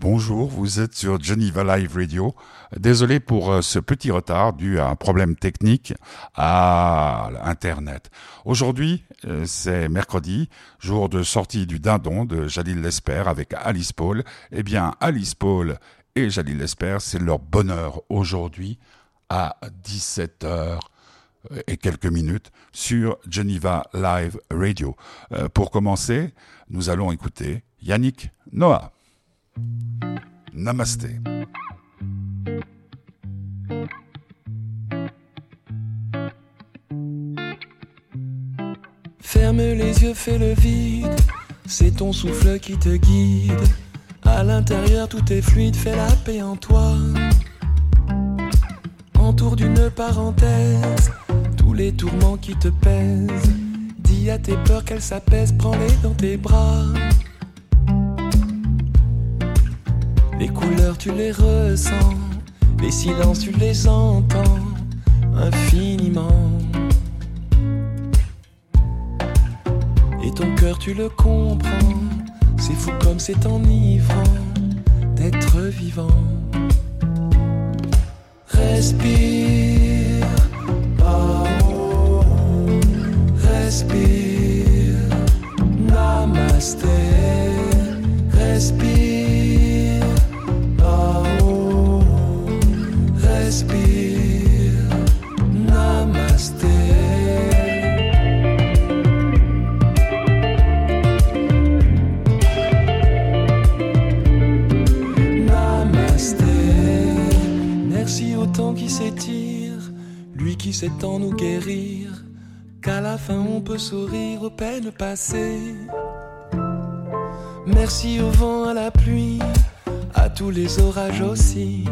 Bonjour, vous êtes sur Geneva Live Radio. Désolé pour euh, ce petit retard dû à un problème technique à Internet. Aujourd'hui, euh, c'est mercredi, jour de sortie du Dindon de Jalil Lesper avec Alice Paul. Eh bien, Alice Paul et Jalil Lesper, c'est leur bonheur aujourd'hui à 17h et quelques minutes sur Geneva Live Radio. Euh, pour commencer, nous allons écouter Yannick Noah. Namasté. Ferme les yeux, fais le vide. C'est ton souffle qui te guide. À l'intérieur, tout est fluide, fais la paix en toi. Entour d'une parenthèse, tous les tourments qui te pèsent. Dis à tes peurs qu'elles s'apaisent, prends-les dans tes bras. Les couleurs, tu les ressens. Les silences, tu les entends infiniment. Et ton cœur, tu le comprends. C'est fou comme c'est enivrant d'être vivant. Respire, oh, respire, namasté, respire, Merci au temps qui s'étire, lui qui s'étend nous guérir, qu'à la fin on peut sourire aux peines passées. Merci au vent, à la pluie, à tous les orages aussi,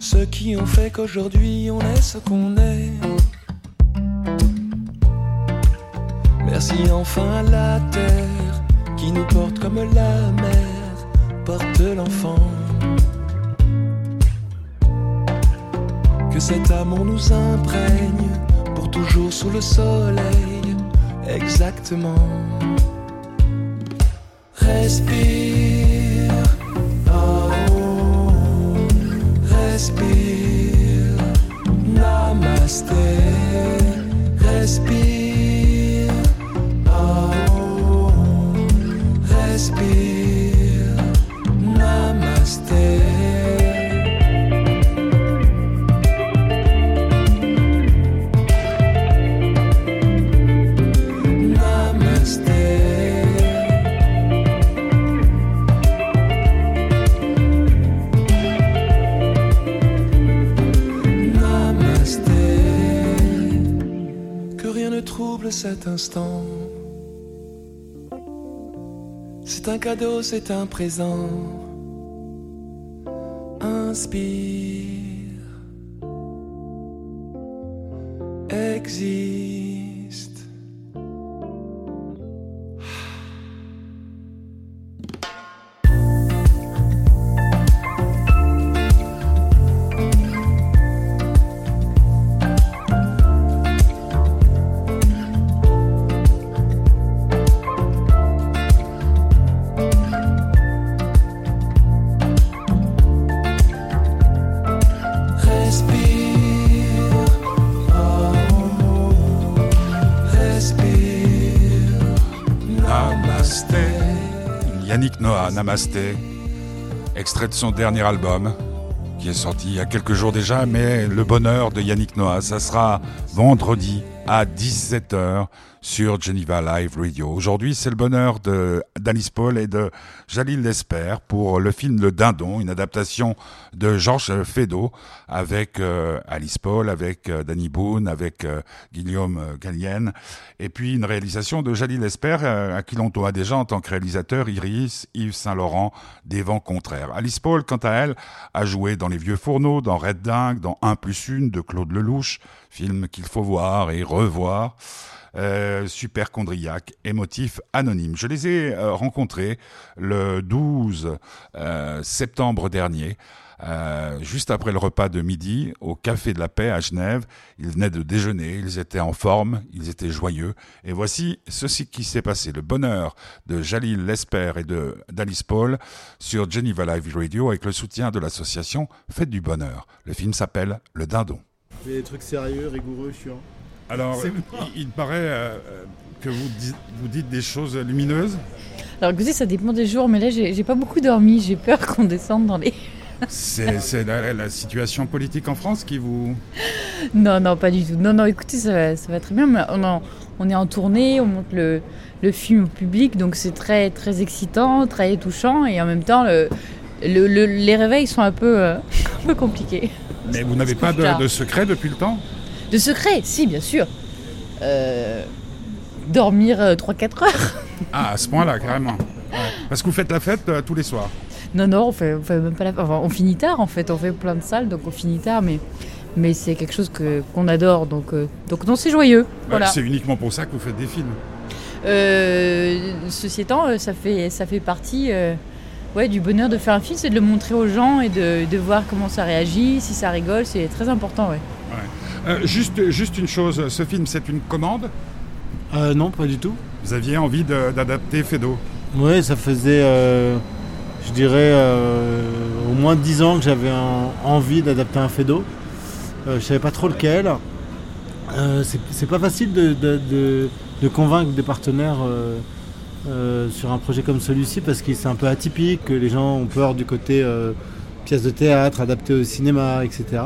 ceux qui ont fait qu'aujourd'hui on est ce qu'on est. Merci enfin à la terre qui nous porte comme la mer porte l'enfant. Cet amour nous imprègne pour toujours sous le soleil, exactement. Respire, oh, respire, namasté, respire, oh, respire, cet instant. C'est un cadeau, c'est un présent. Inspire. Existe. Namasté. Extrait de son dernier album, qui est sorti il y a quelques jours déjà, mais le bonheur de Yannick Noah, ça sera vendredi à 17h sur Geneva Live Radio. Aujourd'hui, c'est le bonheur d'Alice Paul et de Jalil Lesper pour le film Le Dindon, une adaptation de Georges Feydeau avec euh, Alice Paul, avec euh, Danny Boone, avec euh, Guillaume Gallienne, et puis une réalisation de Jalil Lesper, à qui l'on doit déjà en tant que réalisateur Iris, Yves Saint-Laurent, des vents contraires. Alice Paul, quant à elle, a joué dans Les Vieux Fourneaux, dans Red Dingue, dans 1 plus 1 de Claude Lelouch, film qu'il faut voir et revoir. Euh, super chondriaque, émotif, anonyme. Je les ai euh, rencontrés le 12 euh, septembre dernier. juste après le repas de midi au Café de la Paix à Genève. Ils venaient de déjeuner, ils étaient en forme, ils étaient joyeux. Et voici ceci qui s'est passé. Le bonheur de Jalil Lesper et de d'Alice Paul sur Geneva Live Radio avec le soutien de l'association Fête du Bonheur. Le film s'appelle Le Dindon. Des trucs sérieux, rigoureux, chiants. Alors, il, paraît euh, que vous, vous dites des choses lumineuses. Alors, écoutez, ça dépend des jours, mais là, j'ai pas beaucoup dormi. J'ai peur qu'on descende dans les. C'est la, situation politique en France qui vous. Non, non, pas du tout. Non, non, écoutez, ça va, ça va très bien. on, on, est en tournée, on monte le, le film au public, donc c'est très, très excitant, très touchant, et en même temps, le, le, les réveils sont un peu, euh, un peu compliqués. Mais vous n'avez pas de, de secret depuis le temps? De secret, si, bien sûr. Euh, dormir 3-4 euh, heures. Ah, à ce point-là, carrément. Parce que vous faites la fête euh, tous les soirs. Non, non, on fait, fait même pas la on finit tard en fait. On fait plein de salles, donc on finit tard, mais, mais c'est quelque chose que, qu'on adore. Donc, donc non, c'est joyeux. voilà. C'est uniquement pour ça que vous faites des films. ceci étant, ça fait, ça fait partie ouais, du bonheur de faire un film, c'est de le montrer aux gens et de, de voir comment ça réagit, si ça rigole, c'est très important. Ouais. Euh, juste, juste une chose, ce film, c'est une commande? Euh, Non, pas du tout. Vous aviez envie d'adapter Fedo Oui, ça faisait, euh, je dirais, au moins 10 ans que j'avais envie d'adapter un Fedo. je ne savais pas trop lequel. c'est pas facile de, de, convaincre des partenaires sur un projet comme celui-ci parce que c'est un peu atypique, que les gens ont peur du côté pièce de théâtre, adapté au cinéma, etc.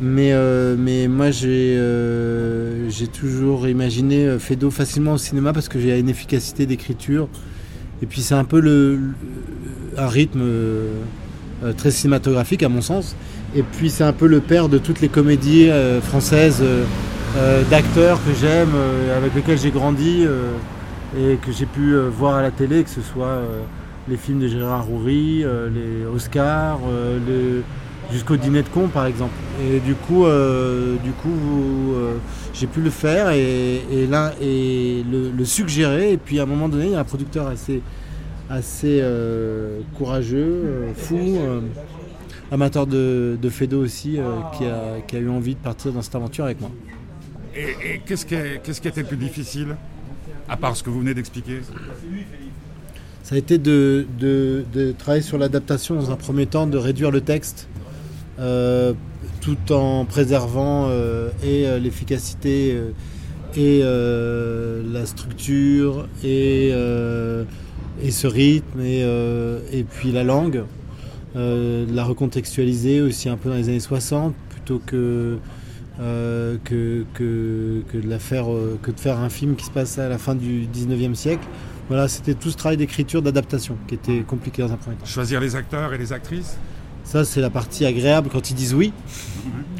Mais, euh, mais moi, j'ai euh, toujours imaginé euh, Fedo facilement au cinéma parce que j'ai une efficacité d'écriture. Et puis, c'est un peu le, un rythme très cinématographique, à mon sens. Et puis, c'est un peu le père de toutes les comédies françaises d'acteurs que j'aime, avec lesquels j'ai grandi et que j'ai pu voir à la télé, que ce soit les films de Gérard Houry, les Oscars, jusqu'au dîner de con par exemple. Et du coup, euh, du coup euh, j'ai pu le faire et, là, et le, suggérer. Et puis à un moment donné, il y a un producteur assez, assez euh, courageux, fou, amateur de, de Fedo aussi, qui a, a, eu envie de partir dans cette aventure avec moi. Et, qu'est-ce qui, qu'est-ce qui a été le plus difficile, à part ce que vous venez d'expliquer ça a été de, travailler sur l'adaptation dans un premier temps, de réduire le texte euh, tout en préservant euh, et euh, l'efficacité et la structure et, et ce rythme et, et, puis la langue. la recontextualiser aussi un peu dans les années 60 plutôt que, que, que, que, de la faire, que de faire un film qui se passe à la fin du 19e siècle. Voilà, c'était tout ce travail d'écriture, d'adaptation qui était compliqué dans un premier temps. Choisir les acteurs et les actrices? Ça, c'est la partie agréable quand ils disent oui.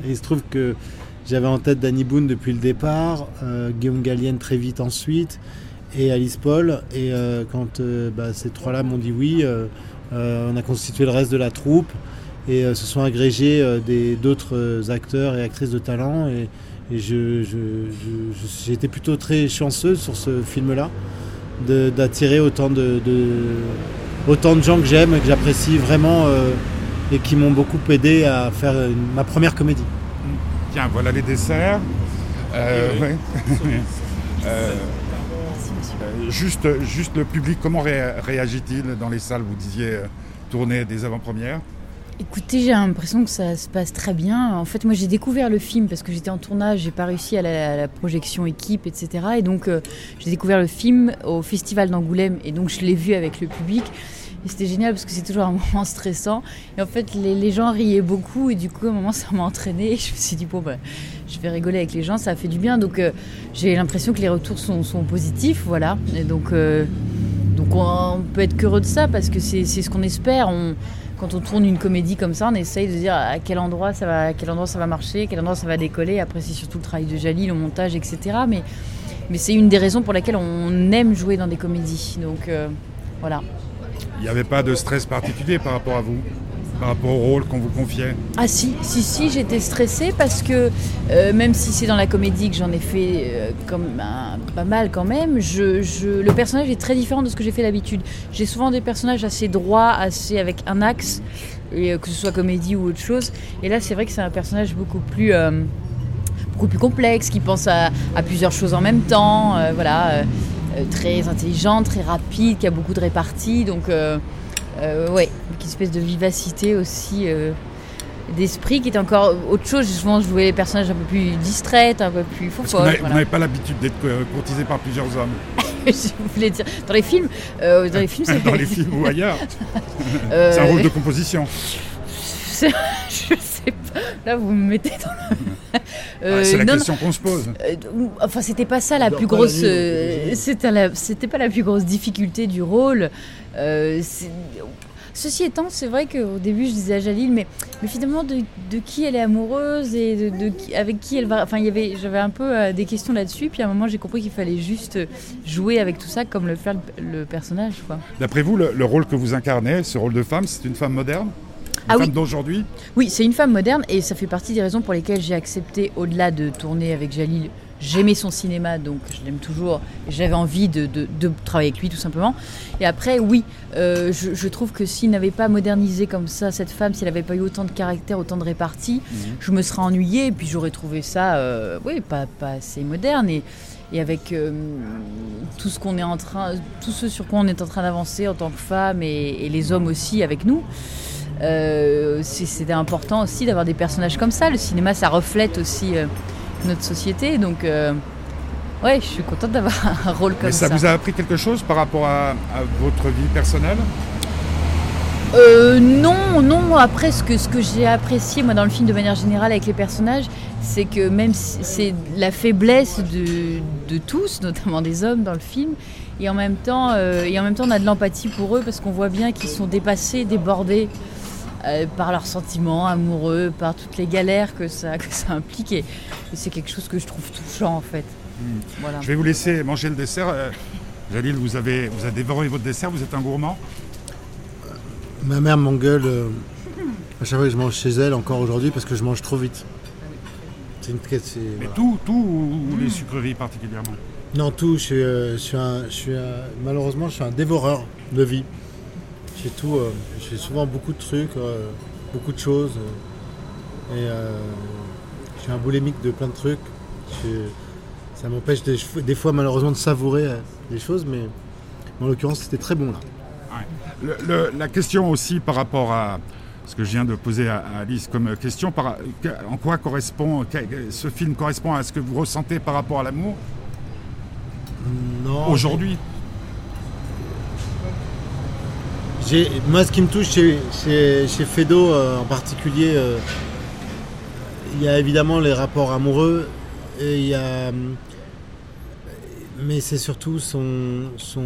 Et il se trouve que j'avais en tête Danny Boone depuis le départ, euh, Guillaume Gallienne très vite ensuite, et Alice Paul. Et euh, quand euh, bah, ces trois-là m'ont dit oui, on a constitué le reste de la troupe et se sont agrégés d'autres acteurs et actrices de talent. Et, j'ai été plutôt très chanceuse sur ce film-là d'attirer autant de, autant de gens que j'aime et que j'apprécie vraiment et qui m'ont beaucoup aidé à faire ma première comédie. Tiens, voilà les desserts. Euh, euh, euh, juste, juste le public, comment réagit-il dans les salles? Vous disiez tourner des avant-premières Écoutez, j'ai l'impression que ça se passe très bien. En fait, moi, j'ai découvert le film parce que j'étais en tournage, j'ai pas réussi à la, projection équipe, etc. Et donc, j'ai découvert le film au Festival d'Angoulême et donc je l'ai vu avec le public. Et c'était génial parce que c'est toujours un moment stressant. Et en fait, les, gens riaient beaucoup. Et du coup, à un moment, ça m'a entraîné. Je me suis dit, bon, bah, je vais rigoler avec les gens, ça a fait du bien. Donc, euh, j'ai l'impression que les retours sont, positifs. Voilà. Et donc, euh, donc on, peut être qu'heureux de ça parce que c'est ce qu'on espère. Quand on tourne une comédie comme ça, on essaye de dire à quel endroit ça va, à quel endroit ça va marcher, à quel endroit ça va décoller. Après, c'est surtout le travail de Jali, le montage, etc. Mais, c'est une des raisons pour lesquelles on aime jouer dans des comédies. Donc, euh, voilà. Il n'y avait pas de stress particulier par rapport à vous? Par rapport au rôle qu'on vous confiait Ah si, si, si, j'étais stressée parce que euh, même si c'est dans la comédie que j'en ai fait euh, comme pas mal quand même, je, le personnage est très différent de ce que j'ai fait d'habitude. J'ai souvent des personnages assez droits, assez avec un axe, euh, que ce soit comédie ou autre chose. Et là, c'est vrai que c'est un personnage beaucoup plus plus complexe, qui pense à, plusieurs choses en même temps, voilà, très intelligent, très rapide, qui a beaucoup de réparties, donc euh, une espèce de vivacité aussi euh, d'esprit qui est encore autre chose. Souvent, je voulais les personnages un peu plus distraites, un peu plus faux. Vous n'avez pas l'habitude d'être euh, courtisé par plusieurs hommes. je voulais dire dans les films, dans les films, c'est dans les films ou ailleurs. c'est un rôle de composition. je sais pas. Là, vous me mettez dans. Ah, c'est la question qu'on se pose. enfin, c'était pas ça la plus grosse. c'était pas la plus grosse difficulté du rôle. Ceci étant, c'est vrai qu'au début, je disais à Jalil, mais, mais finalement, de, qui elle est amoureuse et de, avec qui elle va. Enfin, j'avais un peu euh, des questions là-dessus. Puis à un moment, j'ai compris qu'il fallait juste jouer avec tout ça, comme le fait le, personnage. D'après vous, le, rôle que vous incarnez, ce rôle de femme, c'est une femme moderne? Une ah femme d'aujourd'hui? Oui, c'est une femme moderne et ça fait partie des raisons pour lesquelles j'ai accepté, au-delà de tourner avec Jalil, j'aimais son cinéma, donc je l'aime toujours. J'avais envie de, travailler avec lui, tout simplement. Et après, oui, euh, je, trouve que s'il n'avait pas modernisé comme ça cette femme, s'il n'avait pas eu autant de caractère, autant de répartie, mhm. je me serais ennuyée. Et puis j'aurais trouvé ça, euh, oui, pas, pas, assez moderne. Et, et avec euh, tout ce qu'on est en train, tout ce sur quoi on est en train d'avancer en tant que femme et, les hommes aussi avec nous. C'était important aussi d'avoir des personnages comme ça. Le cinéma, ça reflète aussi notre société. Donc, euh, ouais, je suis contente d'avoir un rôle comme ça. ça vous a appris quelque chose par rapport à, votre vie personnelle? Euh, non, non. Après, ce que, ce que j'ai apprécié moi dans le film de manière générale avec les personnages, c'est que même si c'est la faiblesse de, de, tous, notamment des hommes dans le film, et en même temps, euh, et en même temps, on a de l'empathie pour eux parce qu'on voit bien qu'ils sont dépassés, débordés. Euh, par leurs sentiments amoureux, par toutes les galères que ça, que ça implique. Et, c'est quelque chose que je trouve touchant en fait. Hmm. Voilà. Je vais vous laisser manger le dessert. Euh, Jalil, vous avez, vous avez dévoré votre dessert, vous êtes un gourmand Ma mère m'engueule euh, à chaque fois que je mange chez elle, encore aujourd'hui, parce que je mange trop vite. C'est une Mais tout, tout ou, les sucreries particulièrement? Non, tout. Je suis, je suis malheureusement, je suis un dévoreur de vie. J'ai tout, euh, j'ai souvent beaucoup de trucs, euh, beaucoup de choses. Euh, et je suis un boulimique de plein de trucs. ça m'empêche des, fois malheureusement de savourer les choses, mais en l'occurrence c'était très bon là. la question aussi par rapport à ce que je viens de poser à, Alice comme question, en quoi correspond ce film correspond à ce que vous ressentez par rapport à l'amour? Aujourd'hui? Moi, ce qui me touche chez, chez, Fedo euh, en particulier, euh, il y a évidemment les rapports amoureux, et il y a, mais c'est surtout son, son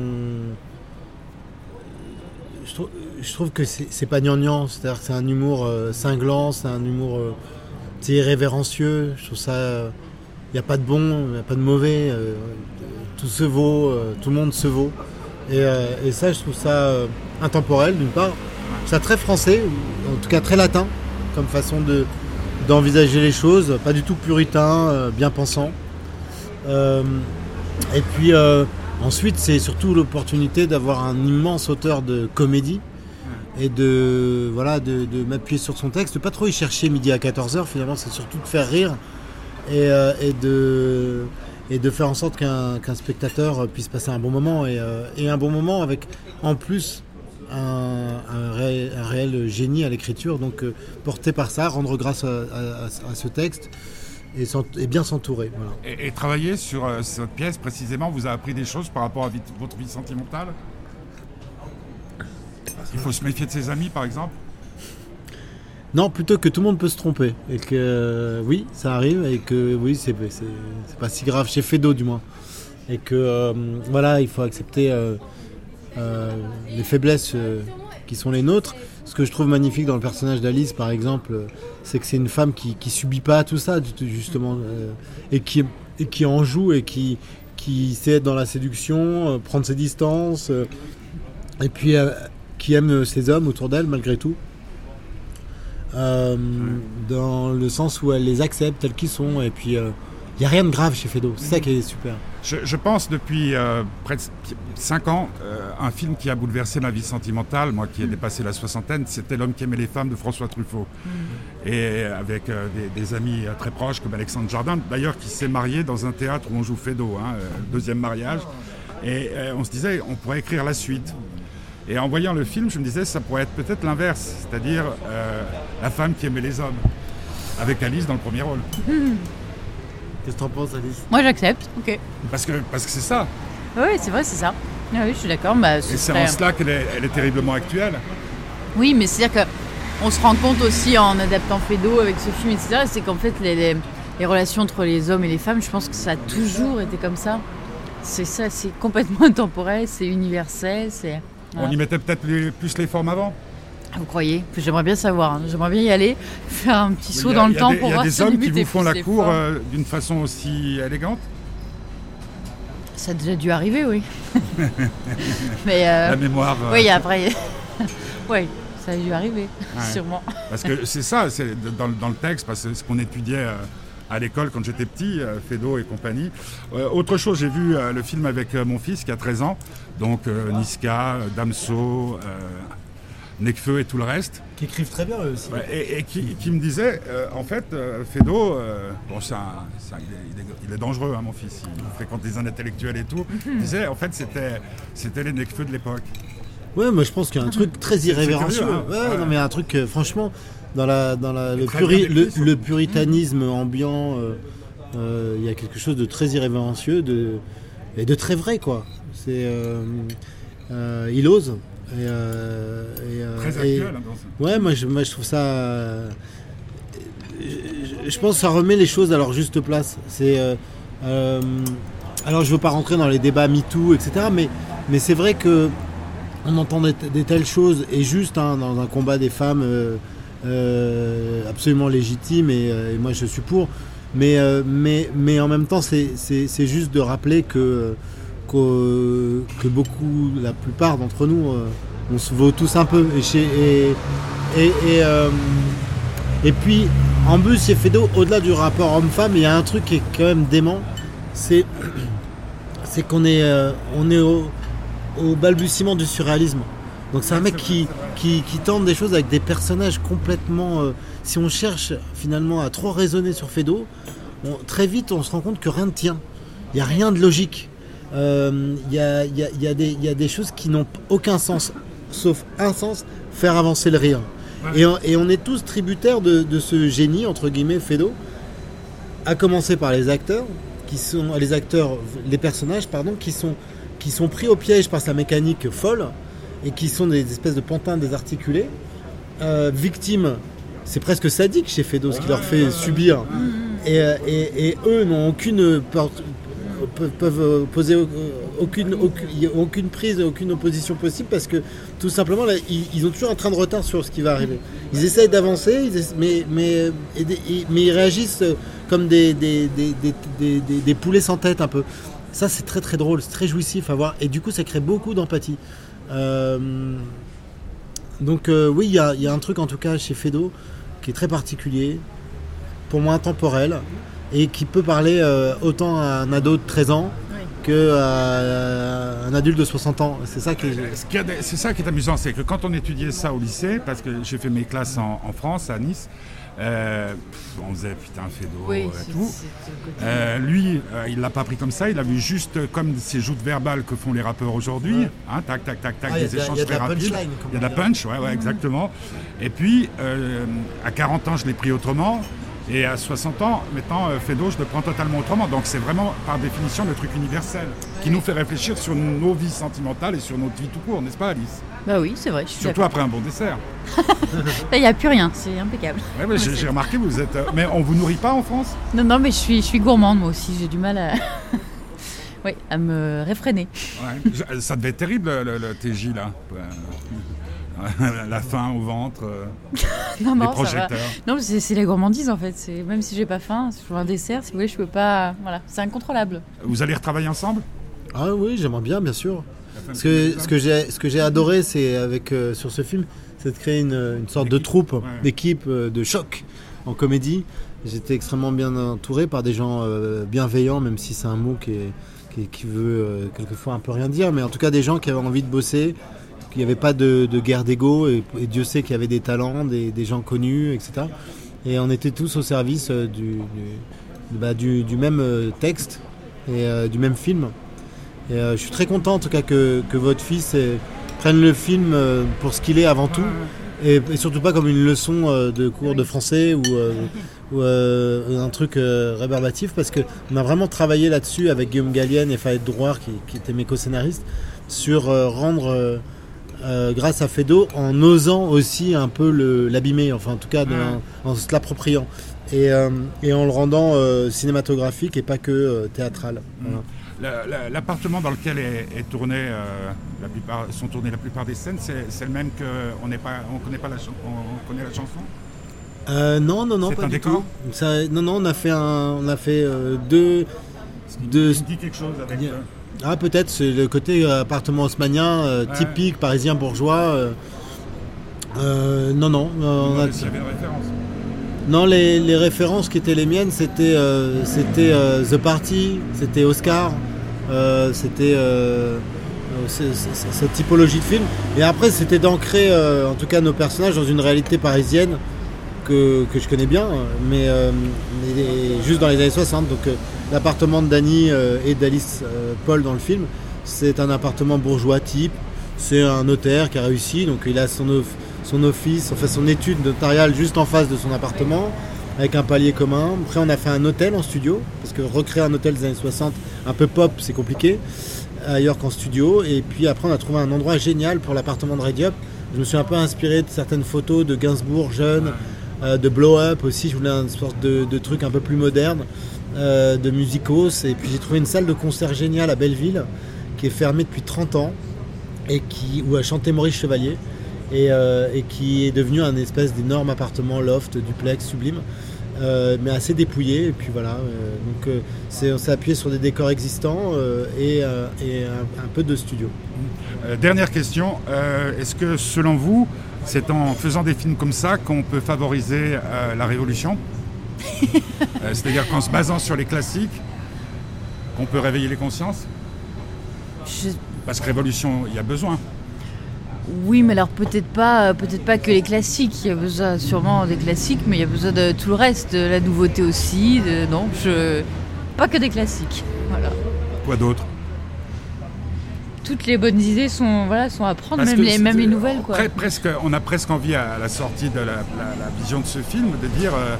je, trouve, que c'est pas gnangnan, c'est-à-dire que c'est un humour euh, cinglant, c'est un humour irrévérencieux. Je trouve ça, il n'y a pas de bon, il n'y a pas de mauvais, tout se vaut, tout le monde se vaut. Et ça, je trouve ça intemporel d'une part. C'est très français, en tout cas très latin, comme façon de, d'envisager les choses, pas du tout puritain, euh, bien pensant. Euh, et puis euh, ensuite, c'est surtout l'opportunité d'avoir un immense auteur de comédie et de voilà de, m'appuyer sur son texte, de pas trop y chercher midi à 14h finalement, c'est surtout de faire rire et, de et de faire en sorte qu'un, spectateur puisse passer un bon moment et, et, un bon moment avec en plus un, réel, génie à l'écriture, donc euh, porté par ça, rendre grâce à, ce texte et, bien s'entourer. Et, travailler sur euh, cette pièce précisément vous a appris des choses par rapport à votre vie sentimentale? Il faut se méfier de ses amis par exemple? Non, plutôt que tout le monde peut se tromper. Et que euh, oui, ça arrive. Et que oui, c'est pas si grave chez Fedo du moins. Et que voilà, il faut accepter euh, les faiblesses euh, qui sont les nôtres. Ce que je trouve magnifique dans le personnage d'Alice, par exemple, euh, c'est que c'est une femme qui, subit pas tout ça, justement, et, qui, qui en joue et qui, qui sait être dans la séduction, prendre ses distances, et puis qui aime ses hommes autour d'elle malgré tout. Euh, dans le sens où elle les accepte tels qu'ils sont. Et puis, il n'y a rien de grave chez Fedo. C'est ça qui est super. Je, je pense depuis euh, près de 5 ans, euh, un film qui a bouleversé ma vie sentimentale, moi qui ai dépassé la soixantaine, c'était L'homme qui aimait les femmes de François Truffaut. Et avec euh, des, des amis euh, très proches comme Alexandre Jardin, d'ailleurs qui s'est marié dans un théâtre où on joue Fédo, hein, euh, deuxième mariage. Et euh, on se disait, on pourrait écrire la suite. Et en voyant le film, je me disais, ça pourrait être peut-être l'inverse, c'est-à-dire euh, la femme qui aimait les hommes, avec Alice dans le premier rôle. Qu'est-ce que t'en penses, Alice? Moi, j'accepte. Ok. Parce que parce que c'est ça. Oui, c'est vrai, c'est ça. Ah oui, je suis d'accord. Bah, ce Et c'est serait- en cela qu'elle est, elle est terriblement actuelle. Oui, mais c'est-à-dire qu'on se rend compte aussi en adaptant Fedo avec ce film, etc., c'est qu'en fait, les, les- les relations entre les hommes et les femmes, je pense que ça a toujours été comme ça. C'est ça, c'est complètement intemporel, c'est universel, c'est... On y mettait peut-être plus les formes avant. Vous croyez? J'aimerais bien savoir, hein. j'aimerais bien y aller, faire un petit saut a- dans le temps des- pour Il y a voir des hommes qui vous font la cour euh, d'une façon aussi élégante. Ça a déjà dû arriver, oui. mais euh, La mémoire. euh, oui, après... oui, ça a dû arriver, Ouais. sûrement. Parce que c'est ça, c'est dans, le- dans le texte, parce que ce qu'on étudiait à l'école quand j'étais petit, euh, Fedo et compagnie. Euh, autre chose, j'ai vu euh, le film avec euh, mon fils qui a 13 ans, donc euh, Niska, Damso, euh, Necfeu et tout le reste. Qui écrivent très bien eux aussi. Ouais, et, et qui, qui me disait, euh, en fait, euh, Fedo, euh, bon, c'est il, est, il est- il est dangereux, hein, mon fils, il fréquente des intellectuels et tout. Il disait, en fait, c'était c'était les Necfeu de l'époque. Ouais, moi je pense qu'il y a un truc très irrévérencieux. curieux, hein. ouais, Ouais. non mais un truc, euh, franchement, dans, la, dans la, le, puri- le, puritanisme ambiant, euh, euh, il y a quelque chose de très irrévérencieux de, et de très vrai, quoi. C'est. euh, il ose. Et, et, Très actuel. hein, Ouais, moi je, moi, je trouve ça. je, je pense que ça remet les choses à leur juste place. C'est. alors je veux pas rentrer dans les débats MeToo, etc. Mais, mais c'est vrai que on entend des, des telles choses et juste hein, dans un combat des femmes euh, absolument légitime et, euh, et moi je suis pour. Mais, euh, mais, mais en même temps, c'est- c'est c'est juste de rappeler que, que, beaucoup, la plupart d'entre nous, euh, on se vaut tous un peu. Et, et, et, et, euh, puis, en plus, chez Fedo, au-delà du rapport homme-femme, il y a un truc qui est quand même dément. C'est c'est qu'on est, euh, on est au balbutiement du surréalisme. Donc c'est un mec qui, qui, qui tente des choses avec des personnages complètement... euh, si on cherche finalement à trop raisonner sur Fedo, on- très vite on se rend compte que rien ne tient. Il n'y a rien de logique. Euh, Il y, a, il y a- il y a des- il y a des choses qui n'ont aucun sens, sauf un sens, faire avancer le rire. Et, on, et on est tous tributaires de, de ce génie, entre guillemets, Fedo, à commencer par les acteurs, qui sont les acteurs, les personnages, pardon, qui sont, qui sont pris au piège par sa mécanique folle et qui sont des espèces de pantins désarticulés, euh, victimes. C'est presque sadique chez Fedo ce qu'il leur fait subir. Et, euh, eux n'ont aucune peuvent, poser au- aucune, aucune, prise, aucune opposition possible parce que tout simplement ils, ils ont toujours un train de retard sur ce qui va arriver. Ils essayent d'avancer, mais, mais, ils réagissent euh, comme des poulets sans tête un peu. Ça c'est très très drôle, c'est très jouissif à voir et du coup ça crée beaucoup d'empathie. Euh, donc euh, oui, il y a, il y a un truc en tout cas chez Fedo qui est très particulier, pour moi intemporel, et qui peut parler euh, autant à un ado de 13 ans Oui. que à un adulte de 60 ans. C'est ça qui est... C'est ça qui amusant, c'est que quand on étudiait ça au lycée, parce que j'ai fait mes classes en, en France, à Nice, euh, on faisait putain Fédo Oui, et c'est- tout. Euh, lui, euh, il l'a pas pris comme ça, il a vu juste euh, comme ces joutes verbales que font les rappeurs aujourd'hui, Ouais. hein, tac, tac, tac, tac, Ah, des échanges il y a de très la rapides. punchline, comme Il y a de la dit. punch, ouais, ouais, exactement. Et puis, euh, à 40 ans, je l'ai pris autrement. Et à 60 ans, maintenant, euh, Fedo, je le prends totalement autrement. Donc c'est vraiment, par définition, le truc universel qui nous fait réfléchir sur nos vies sentimentales et sur notre vie tout court, n'est-ce pas, Alice? Bah oui, c'est vrai, je suis Surtout après un bon dessert. Il n'y a plus rien, c'est impeccable. Ouais, ouais, j'ai remarqué, vous êtes. euh, mais on vous nourrit pas en France? Non, non, mais je suis, je suis gourmande moi aussi, j'ai du mal à... oui, à me réfréner. Ouais. Ça devait être terrible, le, le TJ, là. Euh, La faim au ventre, euh, Non, les projecteurs. Non, mais c'est c'est la gourmandise en fait. C'est Même si j'ai pas faim, si je veux un dessert, si vous voulez, je peux pas. Voilà, c'est incontrôlable. Vous allez retravailler ensemble? Ah oui, j'aimerais bien, bien sûr. Ce que, ce que j'ai ce que j'ai adoré c'est avec euh, sur ce film c'est de créer une, sorte de troupe, d'équipe, de choc en comédie. J'étais extrêmement bien entouré par des gens bienveillants, même si c'est un mot qui, qui, veut quelquefois un peu rien dire, mais en tout cas des gens qui avaient envie de bosser, qu'il n'y avait pas de, guerre d'ego, et, Dieu sait qu'il y avait des talents, des, gens connus, etc. Et on était tous au service du, bah, du, même texte et du même film. Et je suis très content en tout cas que, que votre fils prenne le film pour ce qu'il est avant tout. Et, surtout pas comme une leçon euh, de cours de français ou, euh, euh, un truc réverbatif parce qu'on a vraiment travaillé là-dessus avec Guillaume Gallienne et Fayette Drouard qui, qui étaient mes co-scénaristes sur rendre grâce à Fedo en osant aussi un peu l'abîmer, enfin en tout cas en se l'appropriant et, et, en le rendant cinématographique et pas que théâtral. Voilà. L'appartement dans lequel est, tourné, euh, la plupart, sont tournées la plupart des scènes, c'est le même qu'on ne on connaît pas la, on connaît la chanson? Euh, Non, non, non, pas un du décor? tout. non, non, on a fait, un, on a fait euh, deux... deux... dit quelque chose avec... Ah, peut-être, c'est le côté appartement haussmanien, typique, parisien, bourgeois. non, non. On a... S'il y avait une référence. Non, les, les, références qui étaient les miennes, c'était c'était The Party, c'était Oscar, euh, c'était euh, cette typologie de film. Et après, c'était d'ancrer, euh, en tout cas, nos personnages dans une réalité parisienne que, que je connais bien, mais, juste dans les années 60. Donc, l'appartement de Danny et d'Alice Paul dans le film, c'est un appartement bourgeois type. C'est un notaire qui a réussi, donc il a son, son office, enfin son étude notariale juste en face de son appartement avec un palier commun. Après, on a fait un hôtel en studio, parce que recréer un hôtel des années 60, un peu pop, c'est compliqué, ailleurs qu'en studio. Et puis après, on a trouvé un endroit génial pour l'appartement de Rediop. Je me suis un peu inspiré de certaines photos de Gainsbourg jeune, euh, de Blow Up aussi. Je voulais une sorte de, truc un peu plus moderne, euh, de musicos. Et puis j'ai trouvé une salle de concert géniale à Belleville, qui est fermée depuis 30 ans, et qui, où a chanté Maurice Chevalier. Euh, et, qui est devenu un espèce d'énorme appartement loft, duplex, sublime. Euh, mais assez dépouillé. Et puis voilà, donc c'est, on s'est appuyé sur des décors existants et, un, peu de studio. dernière question, est-ce que selon vous, c'est en faisant des films comme ça qu'on peut favoriser la révolution? C'est-à-dire qu'en se basant sur les classiques, qu'on peut réveiller les consciences Parce que révolution, il y a besoin. Oui, mais alors peut-être pas, euh, peut-être pas que les classiques. Il y a besoin sûrement des classiques, mais il y a besoin de tout le reste, de la nouveauté aussi. De, non, je, pas que des classiques. Voilà. Quoi d'autre? Toutes les bonnes idées sont, voilà, sont à prendre, même les, même les, nouvelles. Quoi. presque, on a presque envie à la sortie de la, vision de ce film de dire euh,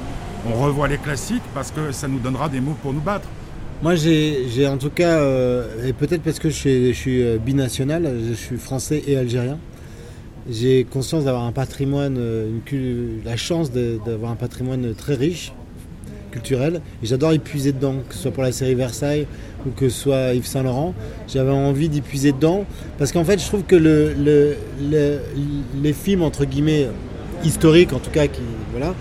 on revoit les classiques parce que ça nous donnera des mots pour nous battre. Moi, j'ai en tout cas, euh, et peut-être parce que je suis, suis binational, je suis français et algérien, j'ai conscience d'avoir un patrimoine, euh, la chance d'avoir un patrimoine très riche, culturel, et j'adore y puiser dedans, que ce soit pour la série Versailles ou que ce soit Yves Saint Laurent. J'avais envie d'y puiser dedans, parce qu'en fait, je trouve que le, les films, entre guillemets, historiques, en tout cas, qui, voilà,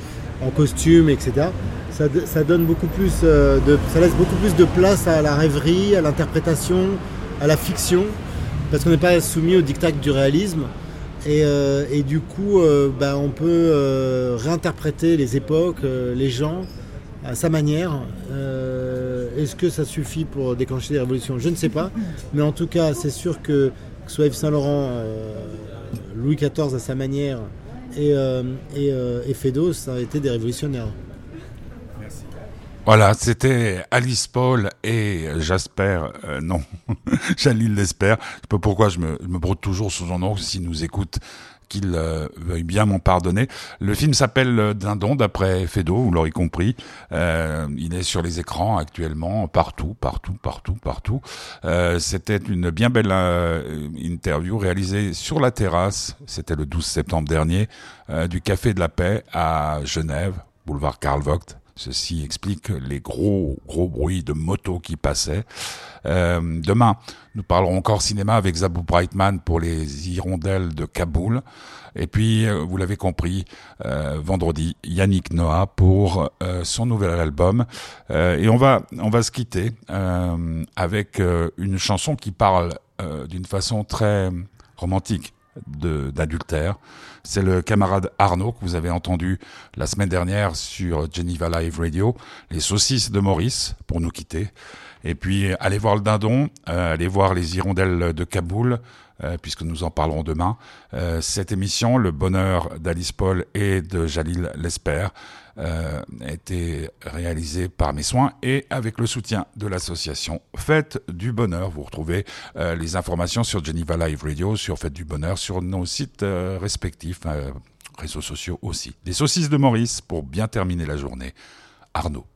en costume, etc., ça, donne beaucoup plus euh, de, ça laisse beaucoup plus de place à la rêverie, à l'interprétation, à la fiction, parce qu'on n'est pas soumis au diktat du réalisme. Euh, et, du coup, euh, bah, on peut euh, réinterpréter les époques, les gens à sa manière. Est-ce que ça suffit pour déclencher des révolutions? Je ne sais pas. Mais en tout cas, c'est sûr que, que soit Yves Saint-Laurent, Louis XIV à sa manière et, et, et Fédos, ça a été des révolutionnaires. Voilà, c'était Alice Paul et Jasper, euh, non, Jalil l'espère. Je sais pas pourquoi je me, me broute toujours sous son nom, s'il nous écoute, qu'il euh, veuille bien m'en pardonner. Le film s'appelle euh, Dindon, d'après Fedo, vous l'aurez compris. il est sur les écrans actuellement, partout, partout, partout, partout. c'était une bien belle interview réalisée sur la terrasse, c'était le 12 septembre dernier, du Café de la Paix à Genève, boulevard Karl Vogt Ceci explique les gros gros bruits de motos qui passaient. Euh, demain, nous parlerons encore cinéma avec Zabou Brightman pour les hirondelles de Kaboul. Et puis, euh, vous l'avez compris, euh, vendredi, Yannick Noah pour son nouvel album. et on va on va se quitter avec une chanson qui parle d'une façon très romantique d'adultère. C'est le camarade Arnaud que vous avez entendu la semaine dernière sur Geneva Live Radio, les saucisses de Maurice, pour nous quitter. Et puis, allez voir le dindon, euh, allez voir les hirondelles de Kaboul, euh, puisque nous en parlerons demain. Euh, cette émission, Le bonheur d'Alice Paul et de Jalil Lesper, euh, a été réalisée par mes soins et avec le soutien de l'association Fête du Bonheur. Vous retrouvez les informations sur Geneva Live Radio, sur Fête du Bonheur, sur nos sites respectifs, réseaux sociaux aussi. Des saucisses de Maurice pour bien terminer la journée. Arnaud.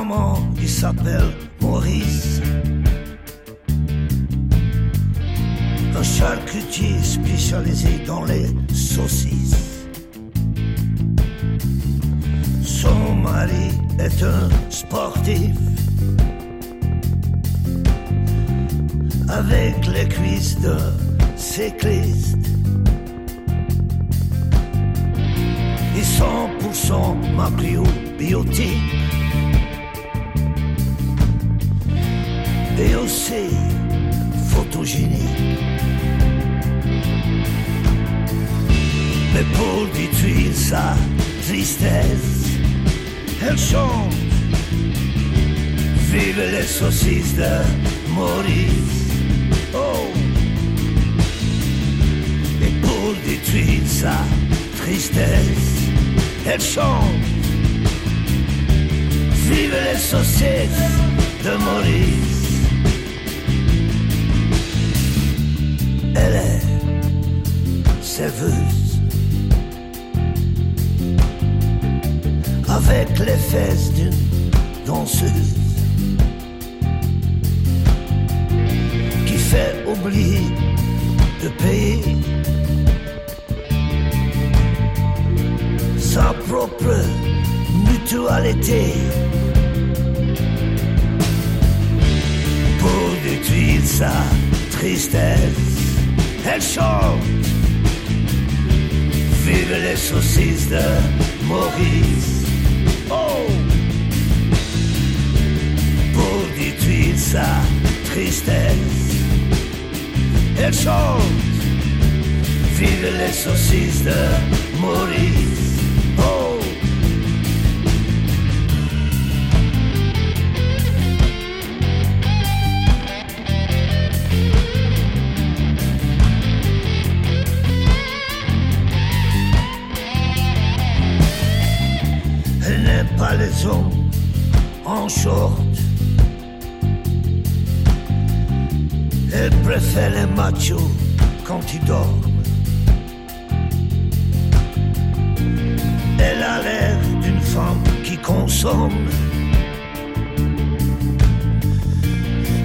Son amant, il s'appelle Maurice. Un charcutier spécialisé dans les saucisses. Son mari est un sportif. Avec les cuisses de cycliste. Et 100% macrobiotique. Et aussi photogénique. Mais pour détruire sa tristesse, elle chante. Vive les saucisses de Maurice. Oh! Et pour détruire sa tristesse, elle chante. Vive les saucisses de Maurice. Elle est serveuse. Avec les fesses d'une danseuse. Qui fait oublier de payer sa propre mutualité. Pour détruire sa tristesse, elle chante. Vive les saucisses de Maurice. Oh! Pour détruire sa tristesse, elle chante. Vive les saucisses de Maurice. En short. Elle préfère les machos quand ils dorment. Elle a l'air d'une femme qui consomme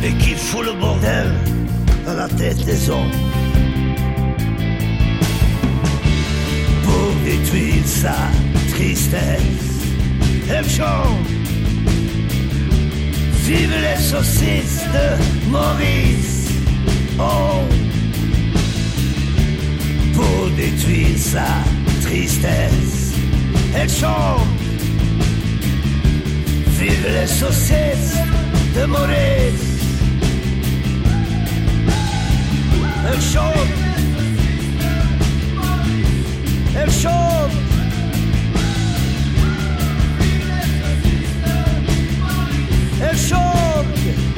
et qui fout le bordel à la tête des hommes. Pour détruire sa tristesse, chante. Vive les saucisses de Maurice. Oh! Pour détruire sa tristesse, elle chante. Vive les saucisses de Maurice. Elle chante. Elle chante. e sorge